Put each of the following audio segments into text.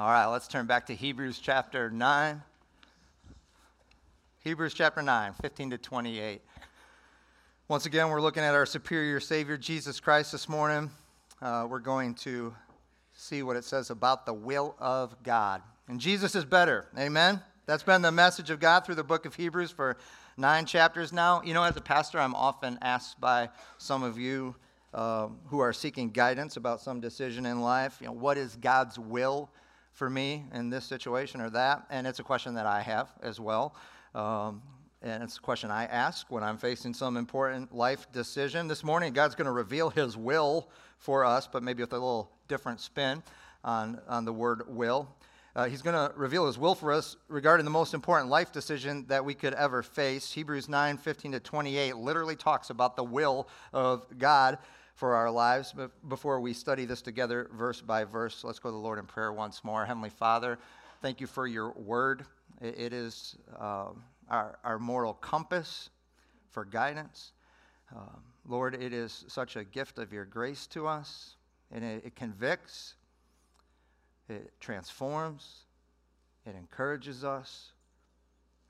All right, let's turn back to Hebrews chapter 9. Hebrews chapter 9, 15 to 28. Once again, we're looking at our superior Savior, Jesus Christ, this morning. Uh, we're going to see what it says about the will of God. And Jesus is better. Amen? That's been the message of God through the book of Hebrews for nine chapters now. You know, as a pastor, I'm often asked by some of you uh, who are seeking guidance about some decision in life, you know, what is God's will? For me in this situation or that? And it's a question that I have as well. Um, and it's a question I ask when I'm facing some important life decision. This morning, God's going to reveal His will for us, but maybe with a little different spin on, on the word will. Uh, he's going to reveal His will for us regarding the most important life decision that we could ever face. Hebrews 9 15 to 28 literally talks about the will of God for our lives. But before we study this together, verse by verse, let's go to the Lord in prayer once more. Heavenly Father, thank you for your word. it is uh, our, our moral compass for guidance. Um, Lord, it is such a gift of your grace to us, and it, it convicts, it transforms, it encourages us.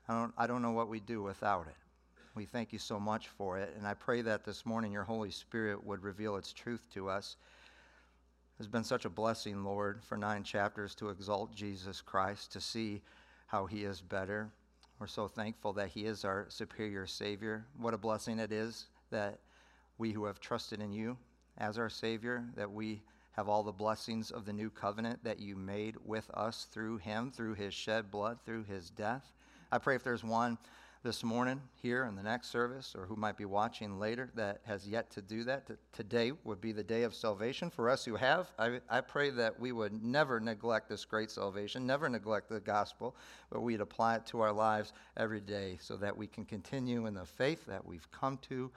I don't, I don't know what we'd do without it. We thank you so much for it. And I pray that this morning your Holy Spirit would reveal its truth to us. It's been such a blessing, Lord, for nine chapters to exalt Jesus Christ, to see how he is better. We're so thankful that he is our superior Savior. What a blessing it is that we who have trusted in you as our Savior, that we have all the blessings of the new covenant that you made with us through him, through his shed blood, through his death. I pray if there's one this morning here in the next service or who might be watching later that has yet to do that, today would be the day of salvation for us who have. I, I pray that we would never neglect this great salvation, never neglect the gospel, but we'd apply it to our lives every day so that we can continue in the faith that we've come to,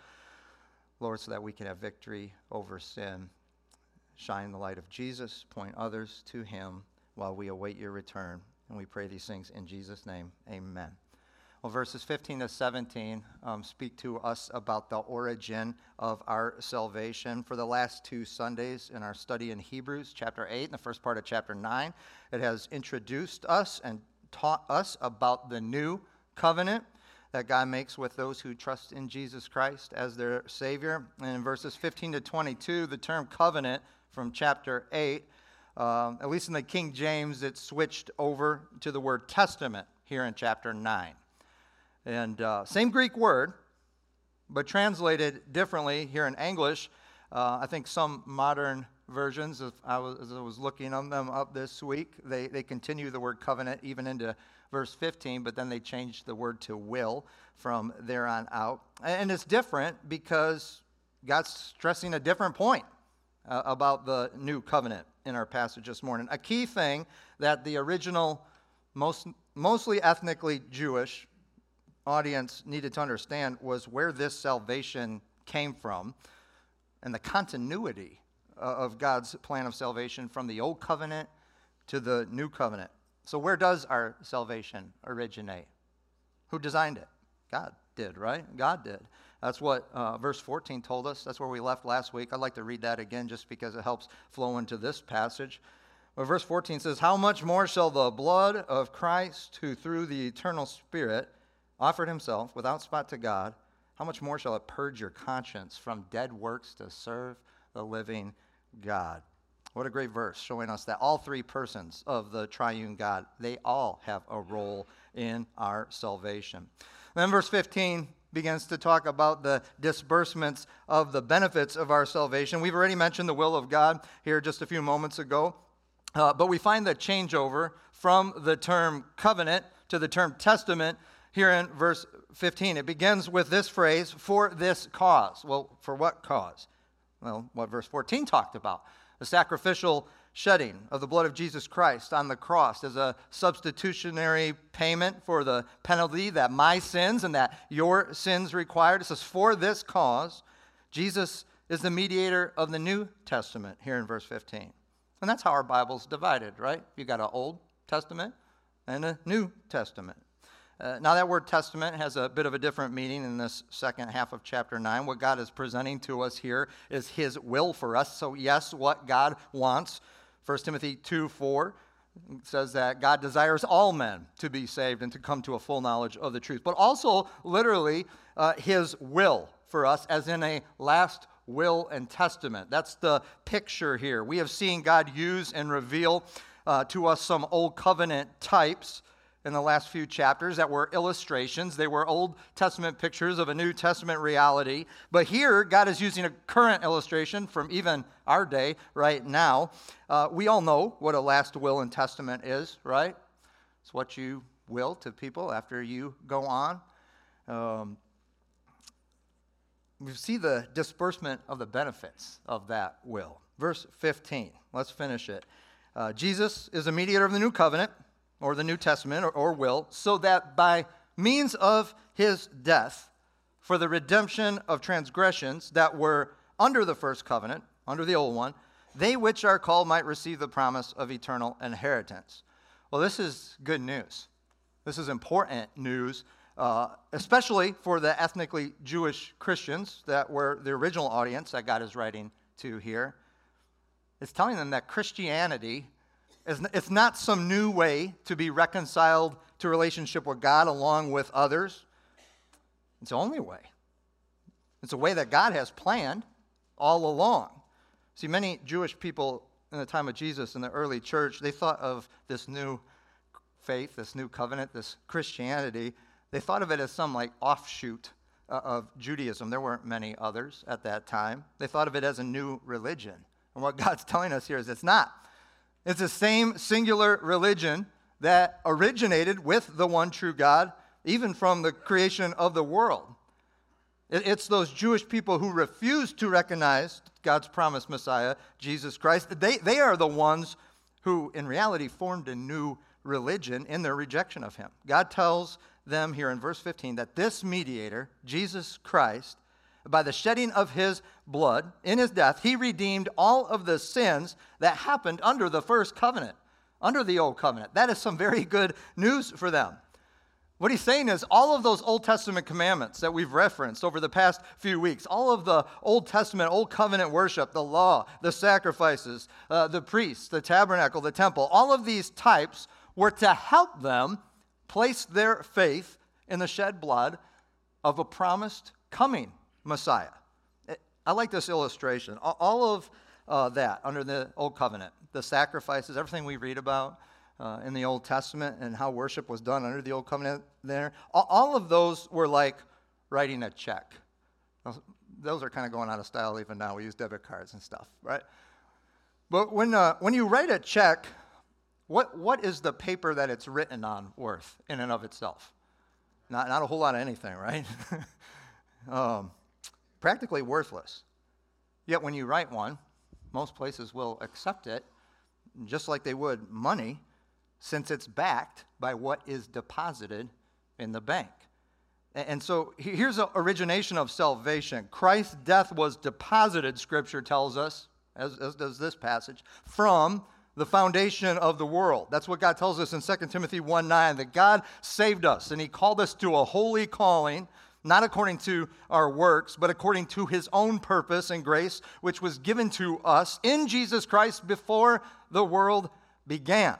Lord, so that we can have victory over sin. Shine the light of Jesus, point others to him while we await your return. And we pray these things in Jesus' name. Amen. Well, verses 15 to 17 um, speak to us about the origin of our salvation. For the last two Sundays in our study in Hebrews, chapter 8, and the first part of chapter 9, it has introduced us and taught us about the new covenant that God makes with those who trust in Jesus Christ as their Savior. And in verses 15 to 22, the term covenant from chapter 8, um, at least in the King James, it switched over to the word testament here in chapter 9. And uh, same Greek word, but translated differently here in English. Uh, I think some modern versions, as I, was, as I was looking on them up this week, they, they continue the word covenant even into verse 15, but then they change the word to will from there on out. And it's different because God's stressing a different point uh, about the new covenant in our passage this morning. A key thing that the original, most, mostly ethnically Jewish audience needed to understand was where this salvation came from and the continuity uh, of God's plan of salvation from the old covenant to the new covenant. So, where does our salvation originate? Who designed it? God did, right? God did. That's what uh, verse 14 told us. That's where we left last week. I'd like to read that again just because it helps flow into this passage. But verse 14 says, How much more shall the blood of Christ, who through the eternal Spirit offered himself without spot to God, how much more shall it purge your conscience from dead works to serve the living God? What a great verse showing us that all three persons of the triune God, they all have a role in our salvation. Then verse 15 begins to talk about the disbursements of the benefits of our salvation. We've already mentioned the will of God here just a few moments ago, uh, but we find the changeover from the term covenant to the term testament here in verse 15. It begins with this phrase, for this cause. Well, for what cause? Well, what verse 14 talked about the sacrificial shedding of the blood of Jesus Christ on the cross as a substitutionary payment for the penalty that my sins and that your sins required. It says, For this cause, Jesus is the mediator of the New Testament here in verse 15. And that's how our Bible's divided, right? You got an Old Testament and a New Testament. Uh, now, that word testament has a bit of a different meaning in this second half of chapter 9. What God is presenting to us here is His will for us. So, yes, what God wants. 1 Timothy 2 4 says that God desires all men to be saved and to come to a full knowledge of the truth, but also literally uh, His will for us, as in a last will and testament. That's the picture here. We have seen God use and reveal uh, to us some old covenant types in the last few chapters that were illustrations. They were Old Testament pictures of a New Testament reality. But here, God is using a current illustration from even our day right now. Uh, we all know what a last will and testament is, right? It's what you will to people after you go on. Um, we see the disbursement of the benefits of that will. Verse 15, let's finish it. Uh, Jesus is a mediator of the new covenant or the New Testament or, or will, so that by means of his death, for the redemption of transgressions that were under the first covenant, under the old one, they which are called might receive the promise of eternal inheritance. Well, this is good news. This is important news, uh, especially for the ethnically Jewish Christians that were the original audience that God is writing to here. It's telling them that Christianity it's not some new way to be reconciled to relationship with God along with others. It's the only way. It's a way that God has planned all along. See, many Jewish people in the time of Jesus in the early church, they thought of this new faith, this new covenant, this Christianity, they thought of it as some like offshoot uh, of Judaism. There weren't many others at that time. They thought of it as a new religion. And what God's telling us here is it's not. It's the same singular religion that originated with the one true God, even from the creation of the world. It's those Jewish people who refuse to recognize God's promised Messiah, Jesus Christ. They, they are the ones who, in reality, formed a new religion in their rejection of Him. God tells them here in verse 15 that this mediator, Jesus Christ, by the shedding of his blood in his death, he redeemed all of the sins that happened under the first covenant, under the old covenant. That is some very good news for them. What he's saying is all of those Old Testament commandments that we've referenced over the past few weeks, all of the Old Testament, Old Covenant worship, the law, the sacrifices, uh, the priests, the tabernacle, the temple, all of these types were to help them place their faith in the shed blood of a promised coming Messiah. I like this illustration. All of uh, that under the Old Covenant, the sacrifices, everything we read about uh, in the Old Testament and how worship was done under the Old Covenant there, all of those were like writing a check. Those are kind of going out of style even now. We use debit cards and stuff, right? But when, uh, when you write a check, what, what is the paper that it's written on worth in and of itself? Not, not a whole lot of anything, right? um, practically worthless. Yet when you write one, most places will accept it just like they would money, since it's backed by what is deposited in the bank. And so here's the origination of salvation. Christ's death was deposited, Scripture tells us, as, as, does this passage, from the foundation of the world. That's what God tells us in 2 Timothy 1 9, that God saved us and He called us to a holy calling not according to our works, but according to his own purpose and grace, which was given to us in Jesus Christ before the world began.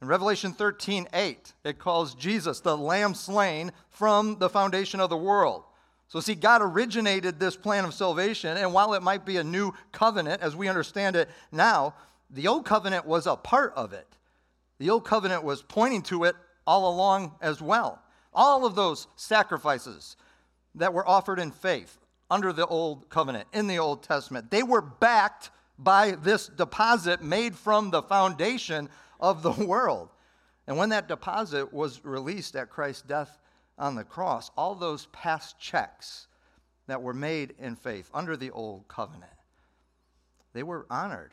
In Revelation 13 8, it calls Jesus the Lamb slain from the foundation of the world. So, see, God originated this plan of salvation, and while it might be a new covenant as we understand it now, the old covenant was a part of it. The old covenant was pointing to it all along as well. All of those sacrifices that were offered in faith under the old covenant, in the Old Testament, they were backed by this deposit made from the foundation of the world. And when that deposit was released at Christ's death on the cross, all those past checks that were made in faith under the old covenant, they were honored.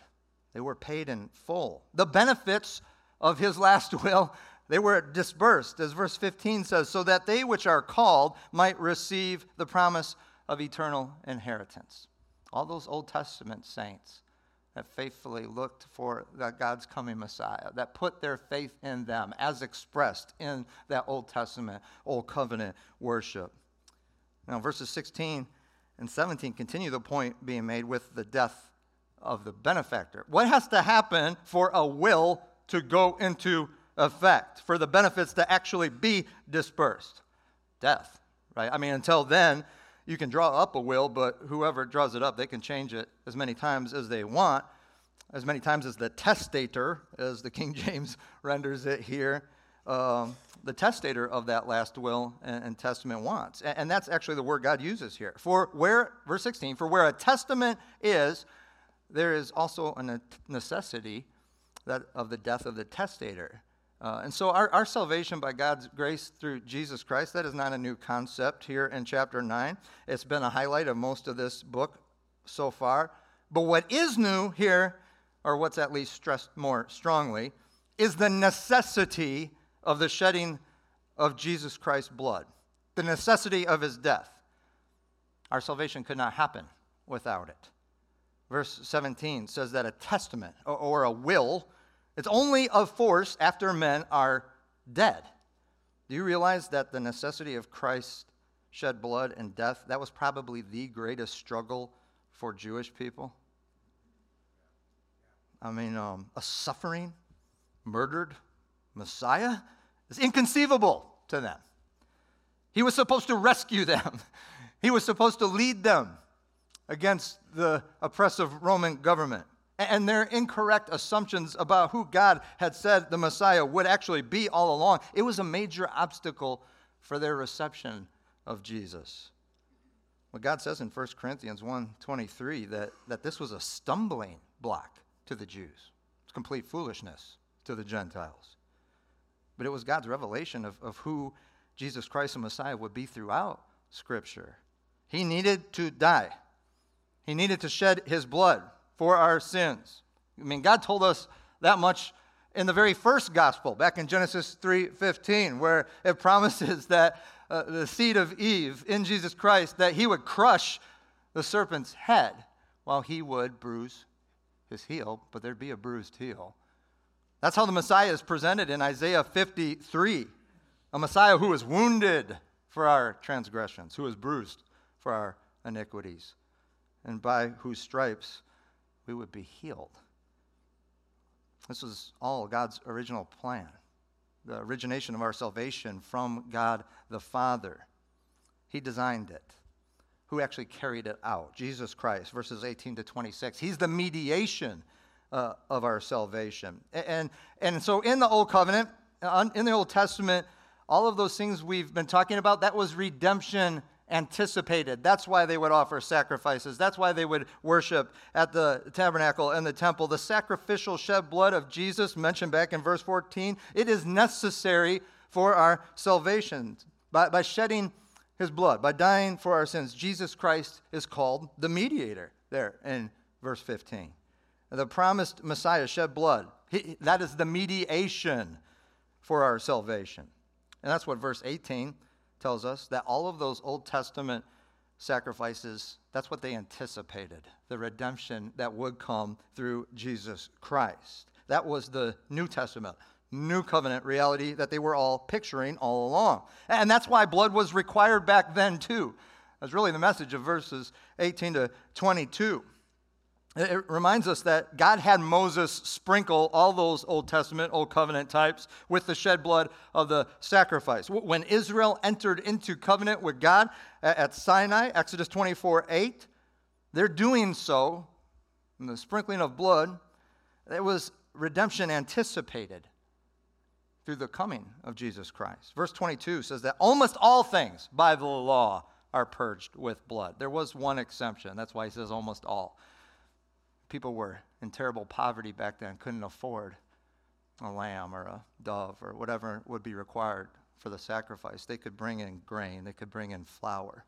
They were paid in full. The benefits of his last will, they were dispersed, as verse 15 says, so that they which are called might receive the promise of eternal inheritance. All those Old Testament saints that faithfully looked for that God's coming Messiah, that put their faith in them as expressed in that Old Testament, Old Covenant worship. Now, verses 16 and 17 continue the point being made with the death of the benefactor. What has to happen for a will to go into effect, for the benefits to actually be dispersed? Death, right? I mean, until then, you can draw up a will, but whoever draws it up, they can change it as many times as they want, as many times as the testator, as the King James renders it here, um, the testator of that last will and, and testament wants. And, and, that's actually the word God uses here. For where, verse 16, for where a testament is, there is also a necessity that of the death of the testator. Uh, and so our, our salvation by God's grace through Jesus Christ, that is not a new concept here in chapter 9. It's been a highlight of most of this book so far. But what is new here, or what's at least stressed more strongly, is the necessity of the shedding of Jesus Christ's blood, the necessity of his death. Our salvation could not happen without it. Verse 17 says that a testament or, or a will it's only of force after men are dead. Do you realize that the necessity of Christ shed blood and death, that was probably the greatest struggle for Jewish people? I mean, um, a suffering, murdered Messiah is inconceivable to them. He was supposed to rescue them, he was supposed to lead them against the oppressive Roman government and their incorrect assumptions about who God had said the Messiah would actually be all along. It was a major obstacle for their reception of Jesus. What God says in 1 Corinthians 1:23 that, that this was a stumbling block to the Jews. It's complete foolishness to the Gentiles. But it was God's revelation of, of who Jesus Christ the Messiah would be throughout Scripture. He needed to die. He needed to shed his blood for our sins. I mean, God told us that much in the very first gospel, back in Genesis 3:15, where it promises that uh, the seed of Eve in Jesus Christ that he would crush the serpent's head while he would bruise his heel, but there'd be a bruised heel. That's how the Messiah is presented in Isaiah 53, a Messiah who was wounded for our transgressions, who was bruised for our iniquities, and by whose stripes we would be healed. This was all God's original plan, the origination of our salvation from God the Father. He designed it. Who actually carried it out? Jesus Christ, verses 18 to 26. He's the mediation uh, of our salvation. And, and so in the Old Covenant, in the Old Testament, all of those things we've been talking about, that was redemption anticipated. That's why they would offer sacrifices. That's why they would worship at the tabernacle and the temple. The sacrificial shed blood of Jesus, mentioned back in verse 14, it is necessary for our salvation. By, by shedding his blood, by dying for our sins, Jesus Christ is called the mediator there in verse 15. The promised Messiah shed blood. He, that is the mediation for our salvation. And that's what verse 18 tells us that all of those Old Testament sacrifices, that's what they anticipated the redemption that would come through Jesus Christ. That was the New Testament, New Covenant reality that they were all picturing all along. And that's why blood was required back then, too. That's really the message of verses 18 to 22. It reminds us that God had Moses sprinkle all those Old Testament, Old Covenant types with the shed blood of the sacrifice. When Israel entered into covenant with God at Sinai, Exodus 24 8, they're doing so, in the sprinkling of blood, it was redemption anticipated through the coming of Jesus Christ. Verse 22 says that almost all things by the law are purged with blood. There was one exception. That's why he says almost all people were in terrible poverty back then, couldn't afford a lamb or a dove or whatever would be required for the sacrifice. They could bring in grain, they could bring in flour.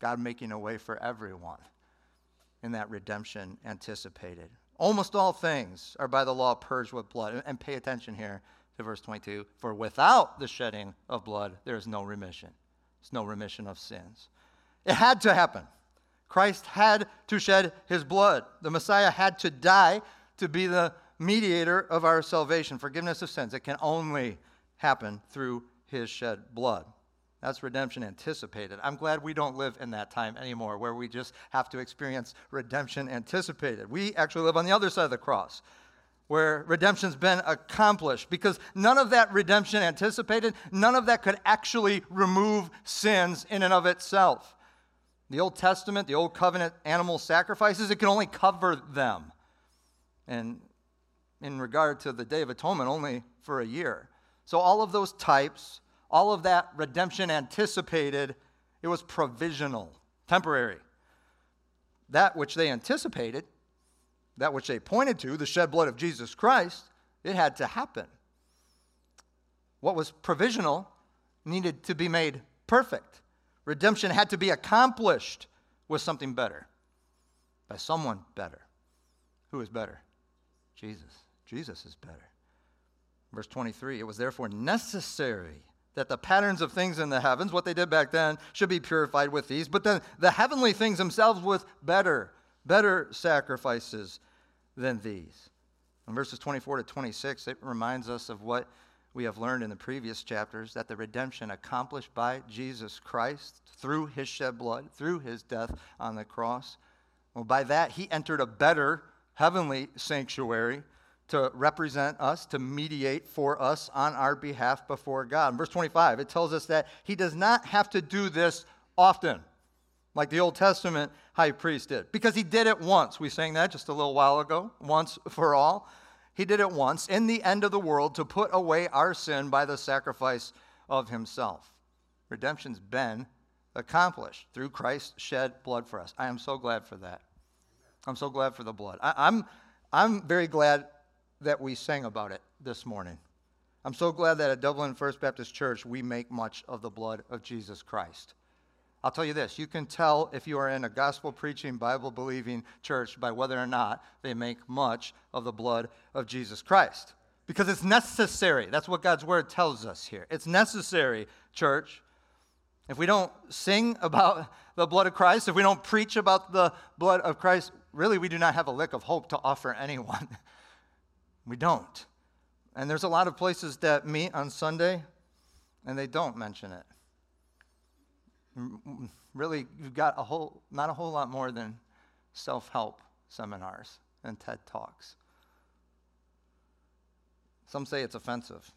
God making a way for everyone. in that redemption anticipated. Almost all things are by the law purged with blood. And pay attention here to verse 22 For without the shedding of blood, there is no remission. There's no remission of sins. It had to happen. Christ had to shed his blood. The Messiah had to die to be the mediator of our salvation, forgiveness of sins. It can only happen through his shed blood. That's redemption anticipated. I'm glad we don't live in that time anymore where we just have to experience redemption anticipated. We actually live on the other side of the cross where redemption's been accomplished because none of that redemption anticipated, none of that could actually remove sins in and of itself. The Old Testament, the Old Covenant animal sacrifices, it can only cover them. And in regard to the Day of Atonement, only for a year. So, all of those types, all of that redemption anticipated, it was provisional, temporary. That which they anticipated, that which they pointed to, the shed blood of Jesus Christ, it had to happen. What was provisional needed to be made perfect. Redemption had to be accomplished with something better, by someone better. Who is better? Jesus. Jesus is better. Verse 23 It was therefore necessary that the patterns of things in the heavens, what they did back then, should be purified with these, but then the heavenly things themselves with better, better sacrifices than these. In verses 24 to 26, it reminds us of what we have learned in the previous chapters that the redemption accomplished by Jesus Christ through his shed blood, through his death on the cross, well, by that he entered a better heavenly sanctuary to represent us, to mediate for us on our behalf before God. In verse 25, it tells us that he does not have to do this often, like the Old Testament high priest did, because he did it once. We sang that just a little while ago, once for all. He did it once in the end of the world to put away our sin by the sacrifice of himself. Redemption's been accomplished through Christ's shed blood for us. I am so glad for that. I'm so glad for the blood. I, I'm, I'm very glad that we sang about it this morning. I'm so glad that at Dublin First Baptist Church we make much of the blood of Jesus Christ. I'll tell you this you can tell if you are in a gospel preaching, Bible believing church by whether or not they make much of the blood of Jesus Christ. Because it's necessary. That's what God's word tells us here. It's necessary, church. If we don't sing about the blood of Christ, if we don't preach about the blood of Christ, really we do not have a lick of hope to offer anyone. We don't. And there's a lot of places that meet on Sunday and they don't mention it. Really, you've got a whole, not a whole lot more than self help seminars and TED Talks. Some say it's offensive.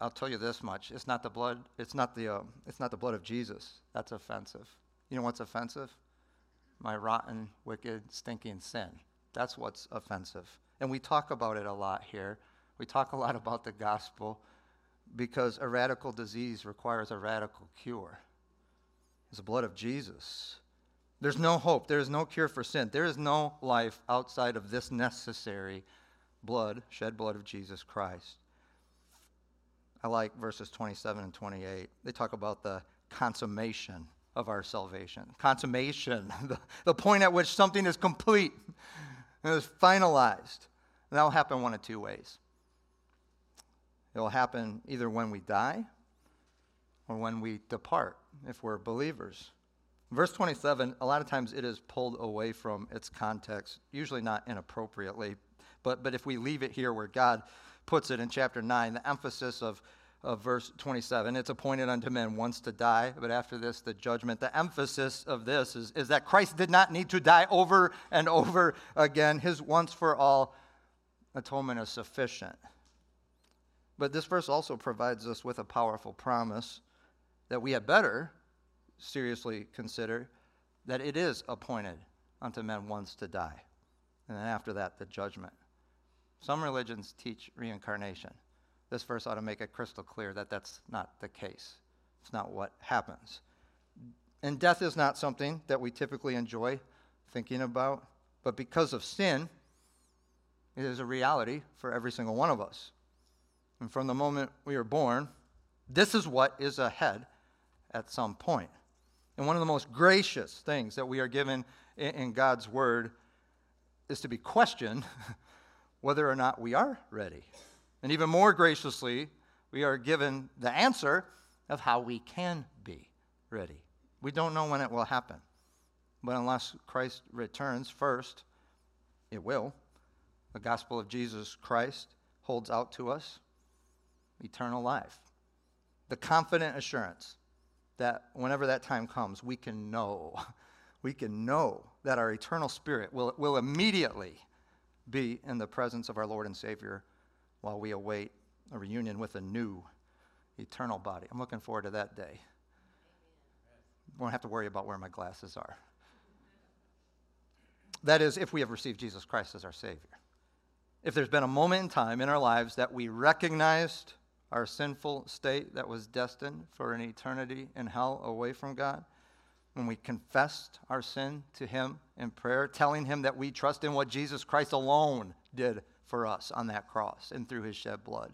I'll tell you this much: it's not the blood. It's not the. Uh, it's not the blood of Jesus. That's offensive. You know what's offensive? My rotten, wicked, stinking sin. That's what's offensive. And we talk about it a lot here. We talk a lot about the gospel because a radical disease requires a radical cure. It's the blood of Jesus. There's no hope. There is no cure for sin. There is no life outside of this necessary blood, shed blood of Jesus Christ. I like verses 27 and 28. They talk about the consummation of our salvation. Consummation, the, the point at which something is complete and is finalized. And that'll happen one of two ways. It will happen either when we die or when we depart, if we're believers. Verse 27, a lot of times it is pulled away from its context, usually not inappropriately, but, but if we leave it here where God puts it in chapter 9, the emphasis of, of verse 27, it's appointed unto men once to die, but after this, the judgment. The emphasis of this is, is that Christ did not need to die over and over again. His once for all atonement is sufficient. But this verse also provides us with a powerful promise that we had better seriously consider that it is appointed unto men once to die, and then after that, the judgment. Some religions teach reincarnation. This verse ought to make it crystal clear that that's not the case. It's not what happens. And death is not something that we typically enjoy thinking about, but because of sin, it is a reality for every single one of us. And from the moment we are born, this is what is ahead at some point. And one of the most gracious things that we are given in, in God's word is to be questioned whether or not we are ready. And even more graciously, we are given the answer of how we can be ready. We don't know when it will happen. But unless Christ returns first, it will. The gospel of Jesus Christ holds out to us eternal life. The confident assurance that whenever that time comes, we can know, we can know that our eternal spirit will, will immediately be in the presence of our Lord and Savior while we await a reunion with a new eternal body. I'm looking forward to that day. Won't have to worry about where my glasses are. That is, if we have received Jesus Christ as our Savior. If there's been a moment in time in our lives that we recognized our sinful state that was destined for an eternity in hell away from God, when we confessed our sin to Him in prayer, telling Him that we trust in what Jesus Christ alone did for us on that cross and through His shed blood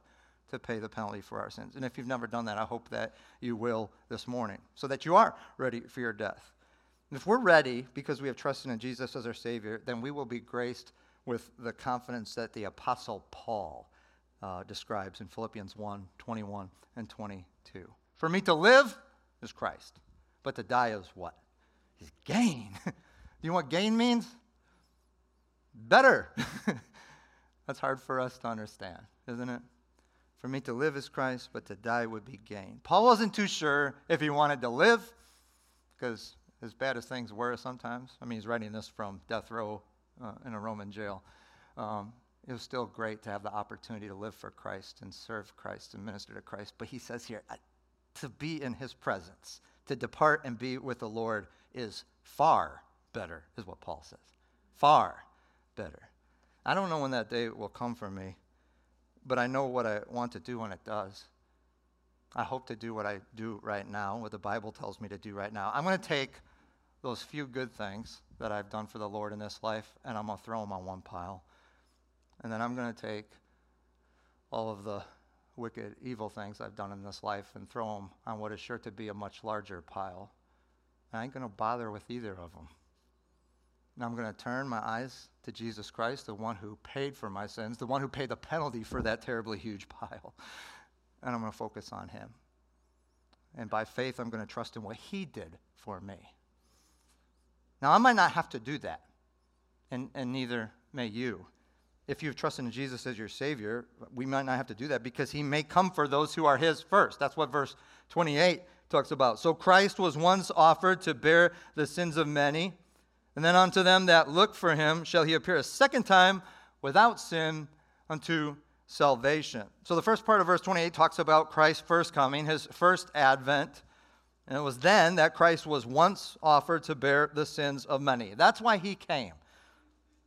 to pay the penalty for our sins. And if you've never done that, I hope that you will this morning so that you are ready for your death. And if we're ready because we have trusted in Jesus as our Savior, then we will be graced with the confidence that the Apostle Paul uh, describes in Philippians 1 21 and 22. For me to live is Christ, but to die is what? Is gain. Do you know what gain means? Better. That's hard for us to understand, isn't it? For me to live is Christ, but to die would be gain. Paul wasn't too sure if he wanted to live, because as bad as things were sometimes, I mean, he's writing this from death row uh, in a Roman jail. Um, it was still great to have the opportunity to live for Christ and serve Christ and minister to Christ. But he says here, to be in his presence, to depart and be with the Lord is far better, is what Paul says. Far better. I don't know when that day will come for me, but I know what I want to do when it does. I hope to do what I do right now, what the Bible tells me to do right now. I'm going to take those few good things that I've done for the Lord in this life, and I'm going to throw them on one pile. And then I'm going to take all of the wicked, evil things I've done in this life and throw them on what is sure to be a much larger pile. And I ain't going to bother with either of them. And I'm going to turn my eyes to Jesus Christ, the one who paid for my sins, the one who paid the penalty for that terribly huge pile. And I'm going to focus on him. And by faith, I'm going to trust in what he did for me. Now, I might not have to do that, and, and neither may you if you've trusted in Jesus as your Savior, we might not have to do that because He may come for those who are His first. That's what verse 28 talks about. So Christ was once offered to bear the sins of many, and then unto them that look for Him shall He appear a second time without sin unto salvation. So the first part of verse 28 talks about Christ's first coming, His first advent. And it was then that Christ was once offered to bear the sins of many. That's why he came,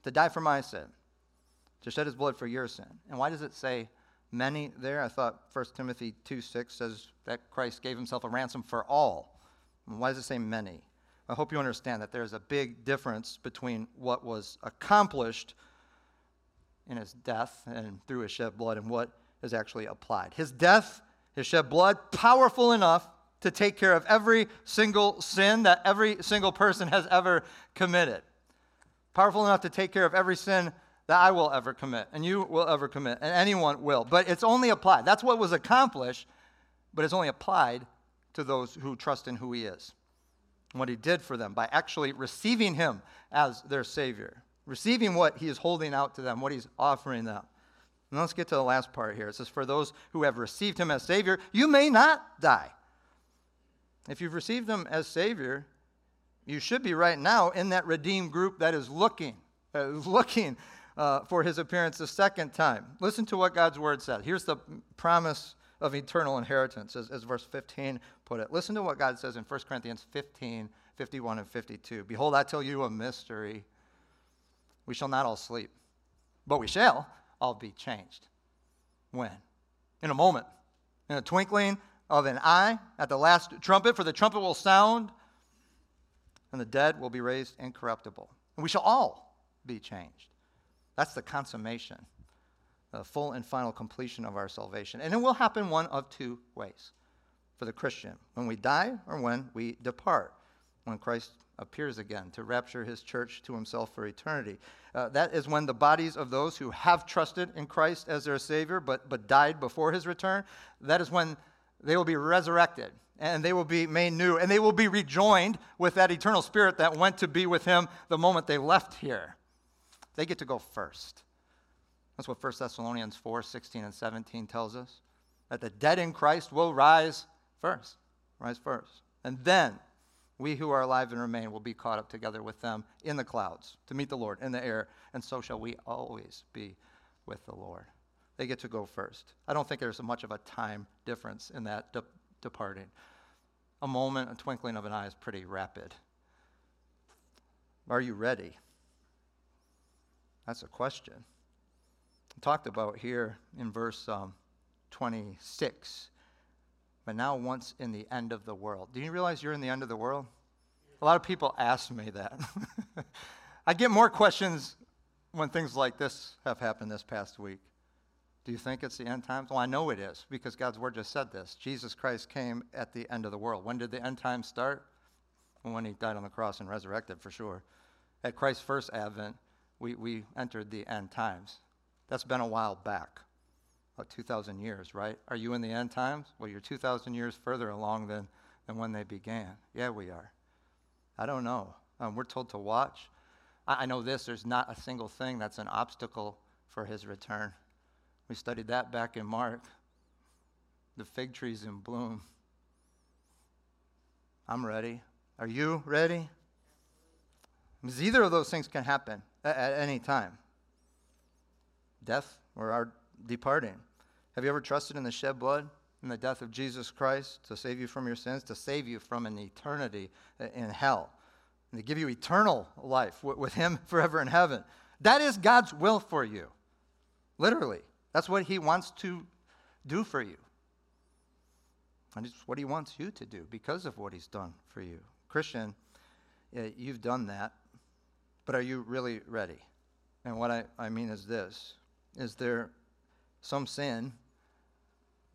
to die for my sin to shed his blood for your sin. And why does it say many there? I thought 1 Timothy 2 6 says that Christ gave himself a ransom for all. And why does it say many? I hope you understand that there's a big difference between what was accomplished in his death and through his shed blood and what is actually applied. His death, his shed blood, powerful enough to take care of every single sin that every single person has ever committed. Powerful enough to take care of every sin that I will ever commit, and you will ever commit, and anyone will. But it's only applied. That's what was accomplished, but it's only applied to those who trust in who He is what He did for them by actually receiving Him as their Savior, receiving what He is holding out to them, what He's offering them. And let's get to the last part here. It says, For those who have received Him as Savior, you may not die. If you've received Him as Savior, you should be right now in that redeemed group that is looking, that is looking uh, for his appearance the second time. Listen to what God's word says. Here's the promise of eternal inheritance, as, as verse 15 put it. Listen to what God says in 1 Corinthians 15 51 and 52. Behold, I tell you a mystery. We shall not all sleep, but we shall all be changed. When? In a moment, in a twinkling of an eye, at the last trumpet, for the trumpet will sound, and the dead will be raised incorruptible. And we shall all be changed. That's the consummation, the full and final completion of our salvation. And it will happen one of two ways for the Christian when we die or when we depart. when Christ appears again to rapture his church to himself for eternity. Uh, that is when the bodies of those who have trusted in Christ as their Savior but, but died before his return, that is when they will be resurrected and they will be made new and they will be rejoined with that eternal spirit that went to be with him the moment they left here. They get to go first. That's what 1 Thessalonians 4 16 and 17 tells us. That the dead in Christ will rise first. Rise first. And then we who are alive and remain will be caught up together with them in the clouds to meet the Lord in the air, and so shall we always be with the Lord. They get to go first. I don't think there's much of a time difference in that de- departing. A moment, a twinkling of an eye is pretty rapid. Are you ready? That's a question. Talked about here in verse um, 26 but now once in the end of the world. Do you realize you're in the end of the world? A lot of people ask me that. I get more questions when things like this have happened this past week. Do you think it's the end times? Well, I know it is because God's word just said this. Jesus Christ came at the end of the world. When did the end times start? when he died on the cross and resurrected, for sure. At Christ's first advent, we, we entered the end times. That's been a while back about 2,000 years, right? Are you in the end times? Well, you're 2,000 years further along than, than when they began. Yeah, we are. I don't know. Um, we're told to watch. I, I know this there's not a single thing that's an obstacle for his return. We studied that back in Mark. The fig trees in bloom. I'm ready. Are you ready? Because either of those things can happen at, any time death or our departing. Have you ever trusted in the shed blood and the death of Jesus Christ to save you from your sins, to save you from an eternity uh, in hell, and to give you eternal life with Him forever in heaven? That is God's will for you. Literally. That's what He wants to do for you. And it's what He wants you to do because of what He's done for you. Christian, uh, you've done that, but are you really ready? And what I, I mean is this is there some sin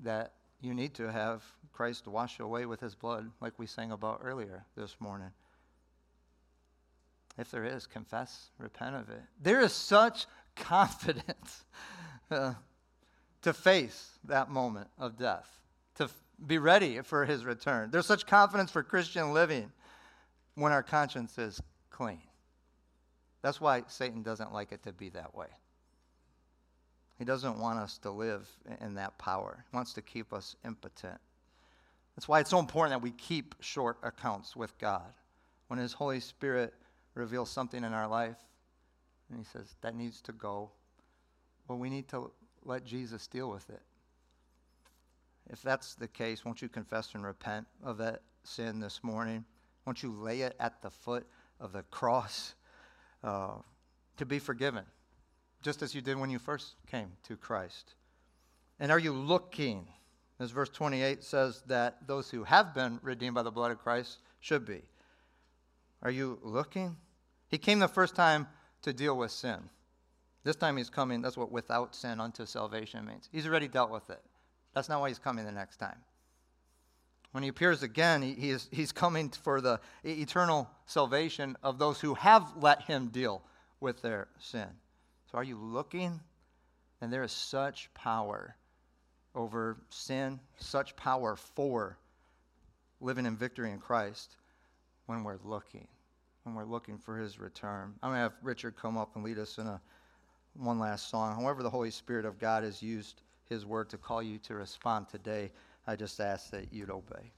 that you need to have Christ wash away with his blood, like we sang about earlier this morning. If there is, confess, repent of it. There is such confidence uh, to face that moment of death, to f- be ready for his return. There's such confidence for Christian living when our conscience is clean. That's why Satan doesn't like it to be that way. He doesn't want us to live in that power. He wants to keep us impotent. That's why it's so important that we keep short accounts with God. When His Holy Spirit reveals something in our life, and He says, that needs to go, well, we need to let Jesus deal with it. If that's the case, won't you confess and repent of that sin this morning? Won't you lay it at the foot of the cross uh, to be forgiven? just as you did when you first came to Christ? And are you looking, as verse 28 says, that those who have been redeemed by the blood of Christ should be? Are you looking? He came the first time to deal with sin. This time he's coming, that's what without sin unto salvation means. He's already dealt with it. That's not why he's coming the next time. When he appears again, he, he is, he's coming for the eternal salvation of those who have let him deal with their sin. So, are you looking? And there is such power over sin, such power for living in victory in Christ when we're looking, when we're looking for his return. I'm going to have Richard come up and lead us in a one last song. However, the Holy Spirit of God has used his word to call you to respond today, I just ask that you'd obey.